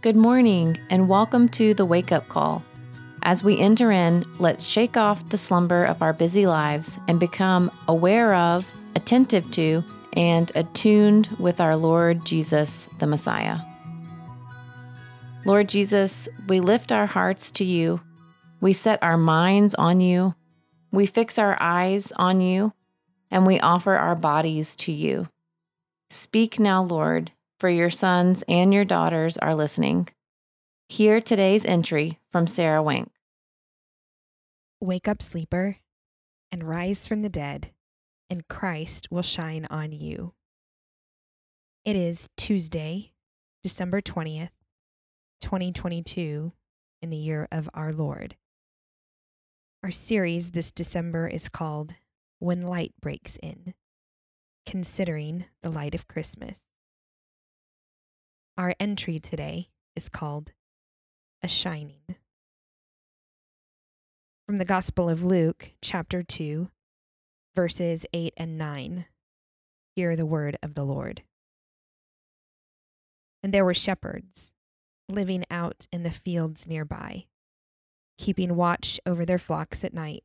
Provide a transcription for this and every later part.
Good morning, and welcome to the Wake Up Call. As we enter in, let's shake off the slumber of our busy lives and become aware of, attentive to, and attuned with our Lord Jesus, the Messiah. Lord Jesus, we lift our hearts to you. We set our minds on you. We fix our eyes on you, and we offer our bodies to you. Speak now, Lord, for your sons and your daughters are listening. Hear today's entry from Sarah Wink. Wake up, sleeper, and rise from the dead, and Christ will shine on you. It is Tuesday, December 20th, 2022, in the year of our Lord. Our series this December is called When Light Breaks In, considering the light of Christmas. Our entry today is called A Shining. From the Gospel of Luke, chapter 2, verses 8 and 9. Hear the word of the Lord. And there were shepherds living out in the fields nearby, keeping watch over their flocks at night.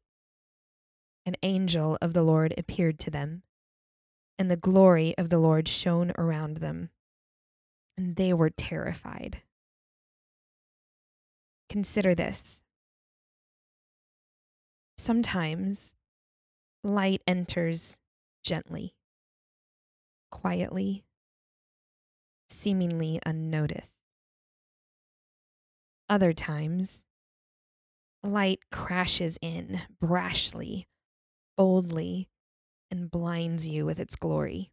An angel of the Lord appeared to them, and the glory of the Lord shone around them and they were terrified. Consider this. Sometimes light enters gently, quietly, seemingly unnoticed. Other times, light crashes in brashly, boldly, and blinds you with its glory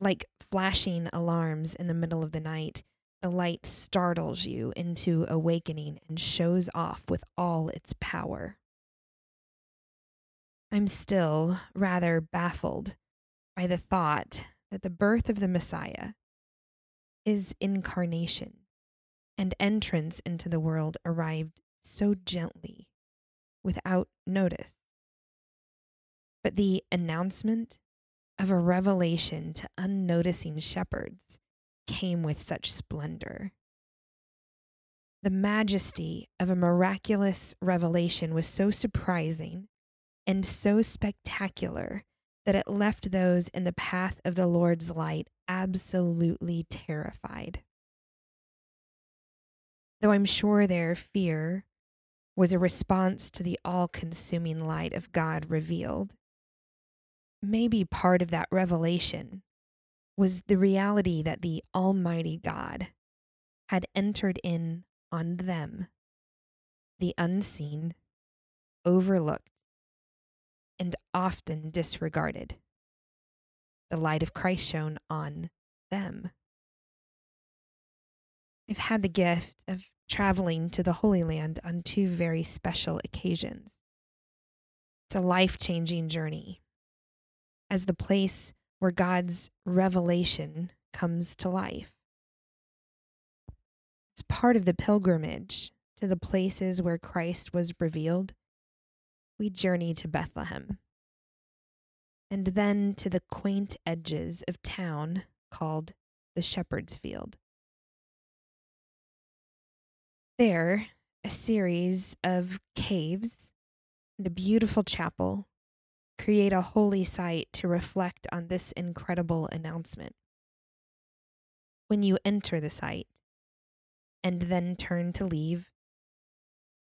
like flashing alarms in the middle of the night. The light startles you into awakening and shows off with all its power. I'm still rather baffled by the thought that the birth of the Messiah, his incarnation, and entrance into the world arrived so gently, without notice. But the announcement of a revelation to unnoticing shepherds came with such splendor. The majesty of a miraculous revelation was so surprising and so spectacular that it left those in the path of the Lord's light absolutely terrified. Though I'm sure their fear was a response to the all consuming light of God revealed, maybe part of that revelation was the reality that the Almighty God had entered in on them, the unseen, overlooked, and often disregarded. The light of Christ shone on them. I've had the gift of traveling to the Holy Land on two very special occasions. It's a life changing journey as the place where God's revelation comes to life. It's part of the pilgrimage to the places where Christ was revealed. We journey to Bethlehem and then to the quaint edges of town called the Shepherd's Field. There, a series of caves and a beautiful chapel create a holy site to reflect on this incredible announcement. When you enter the site and then turn to leave,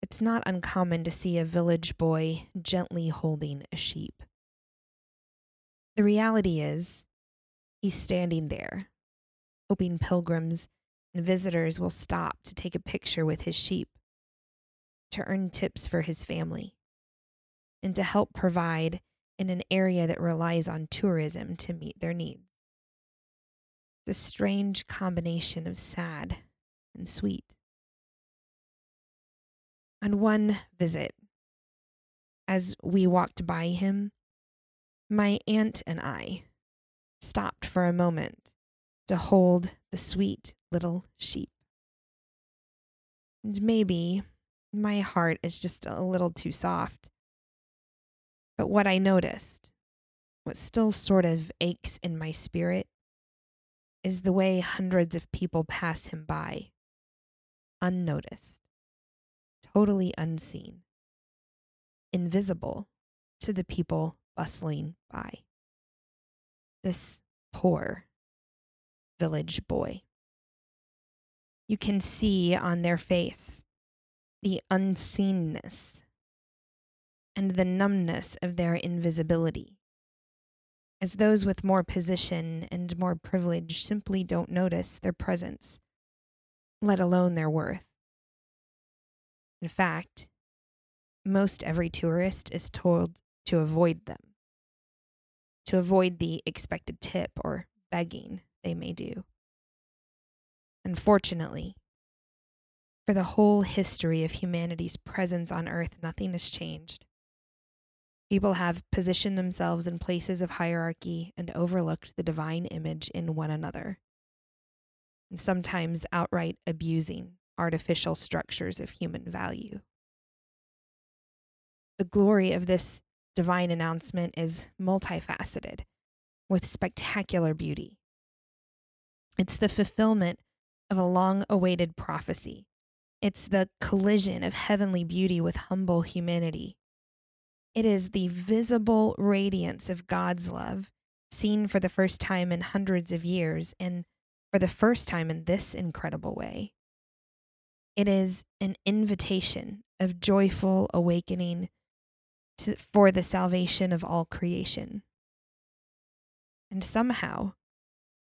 it's not uncommon to see a village boy gently holding a sheep. The reality is, he's standing there, hoping pilgrims and visitors will stop to take a picture with his sheep, to earn tips for his family, and to help provide in an area that relies on tourism to meet their needs. A strange combination of sad and sweet. On one visit, as we walked by him, my aunt and I stopped for a moment to hold the sweet little sheep. And maybe my heart is just a little too soft but what I noticed, what still sort of aches in my spirit, is the way hundreds of people pass him by, unnoticed, totally unseen, invisible to the people bustling by. This poor village boy. You can see on their face the unseenness and the numbness of their invisibility, as those with more position and more privilege simply don't notice their presence, let alone their worth. In fact, most every tourist is told to avoid them, to avoid the expected tip or begging they may do. Unfortunately, for the whole history of humanity's presence on earth, nothing has changed. People have positioned themselves in places of hierarchy and overlooked the divine image in one another, and sometimes outright abusing artificial structures of human value. The glory of this divine announcement is multifaceted, with spectacular beauty. It's the fulfillment of a long awaited prophecy. It's the collision of heavenly beauty with humble humanity. It is the visible radiance of God's love, seen for the first time in hundreds of years and for the first time in this incredible way. It is an invitation of joyful awakening to, for the salvation of all creation. And somehow,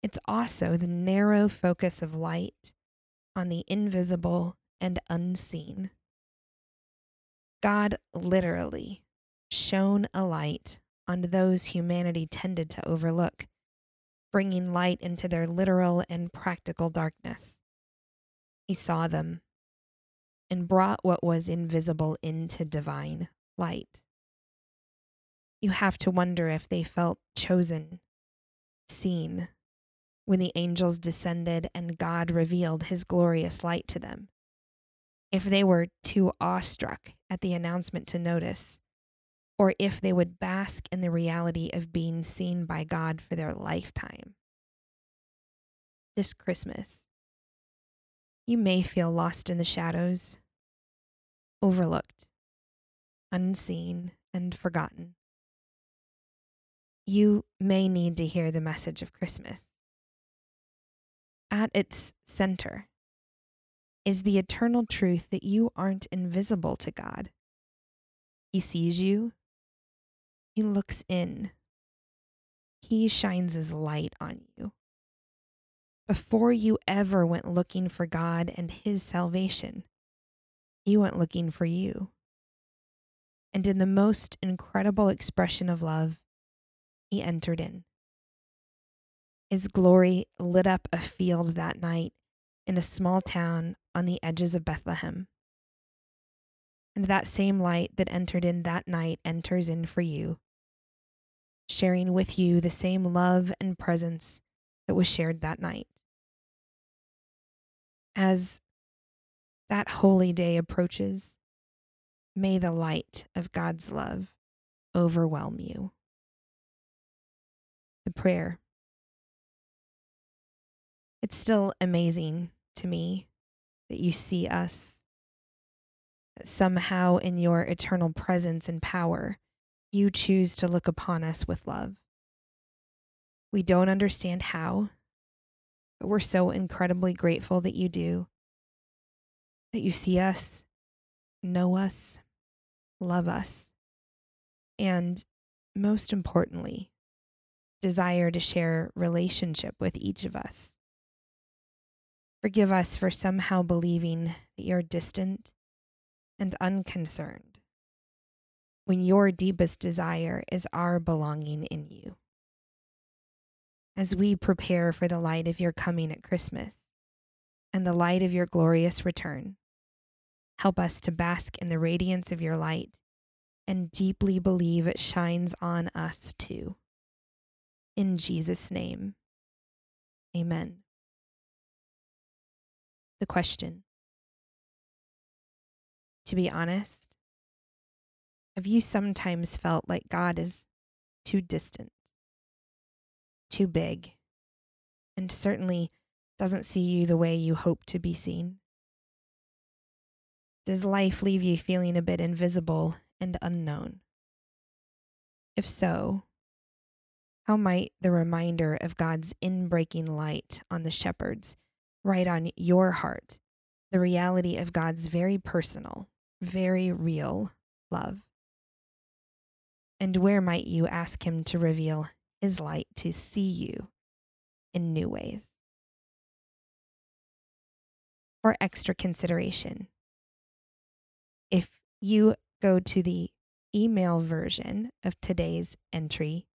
it's also the narrow focus of light on the invisible and unseen. God literally shone a light on those humanity tended to overlook, bringing light into their literal and practical darkness. He saw them and brought what was invisible into divine light. You have to wonder if they felt chosen, seen, when the angels descended and God revealed his glorious light to them. If they were too awestruck at the announcement to notice, or if they would bask in the reality of being seen by God for their lifetime. This Christmas, you may feel lost in the shadows, overlooked, unseen, and forgotten. You may need to hear the message of Christmas. At its center is the eternal truth that you aren't invisible to God. He sees you, looks in. He shines his light on you. Before you ever went looking for God and his salvation, he went looking for you. And in the most incredible expression of love, he entered in. His glory lit up a field that night in a small town on the edges of Bethlehem. And that same light that entered in that night enters in for you, sharing with you the same love and presence that was shared that night. As that holy day approaches, may the light of God's love overwhelm you. The prayer. It's still amazing to me that you see us, that somehow in your eternal presence and power, you choose to look upon us with love. We don't understand how, but we're so incredibly grateful that you do, that you see us, know us, love us, and most importantly, desire to share relationship with each of us. Forgive us for somehow believing that you're distant and unconcerned when your deepest desire is our belonging in you. As we prepare for the light of your coming at Christmas and the light of your glorious return, help us to bask in the radiance of your light and deeply believe it shines on us too. In Jesus' name, amen. The question To be honest, have you sometimes felt like God is too distant, too big, and certainly doesn't see you the way you hope to be seen? Does life leave you feeling a bit invisible and unknown? If so, how might the reminder of God's inbreaking light on the shepherds write on your heart the reality of God's very personal, very real love? And where might you ask Him to reveal His light to see you in new ways? For extra consideration, if you go to the email version of today's entry,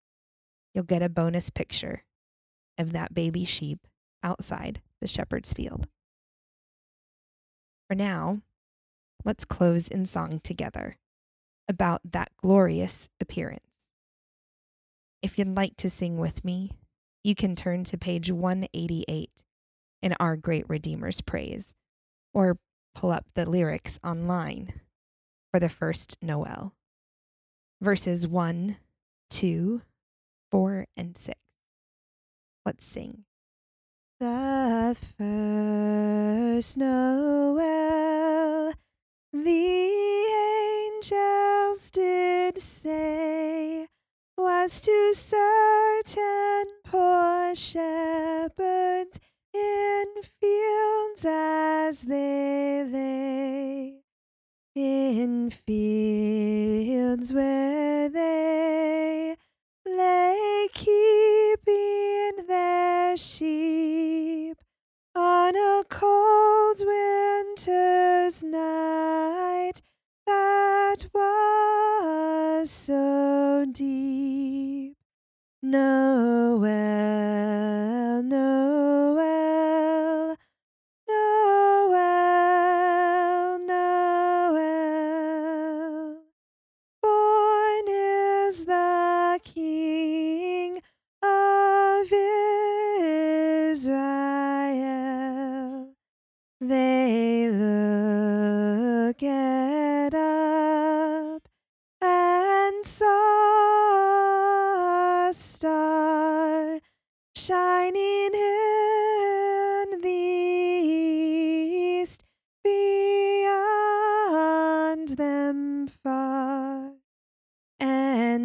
you'll get a bonus picture of that baby sheep outside the shepherd's field. For now, let's close in song together about that glorious appearance. If you'd like to sing with me, you can turn to page 188 in Our Great Redeemer's Praise, or pull up the lyrics online for the first Noel. Verses 1, 2, 4, and 6. Let's sing. The first Noel, the angels did say, was to certain poor shepherds in fields as they lay. In fields where they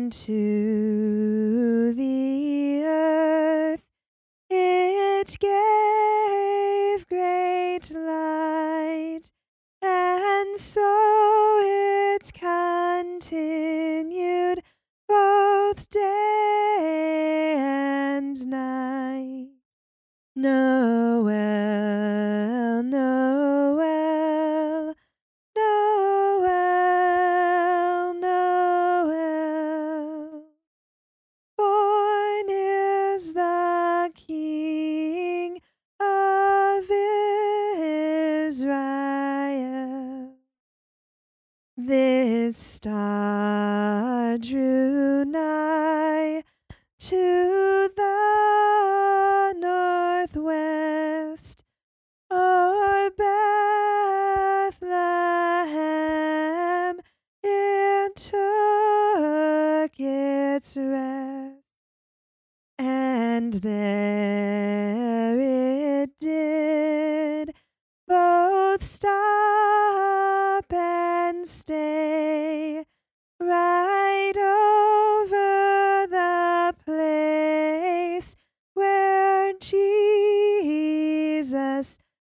and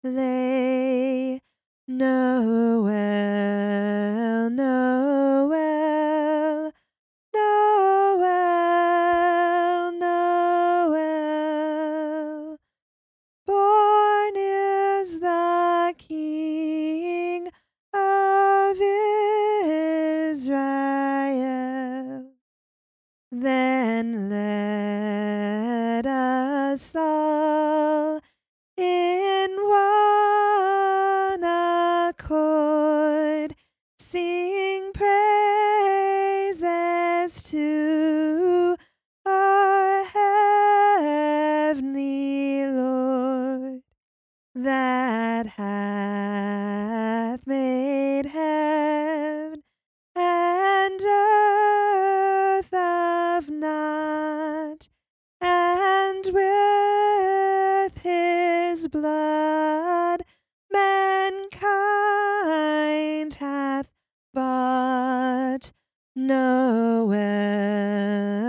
lay. Noel, blood mankind hath bought. Noel, Noel,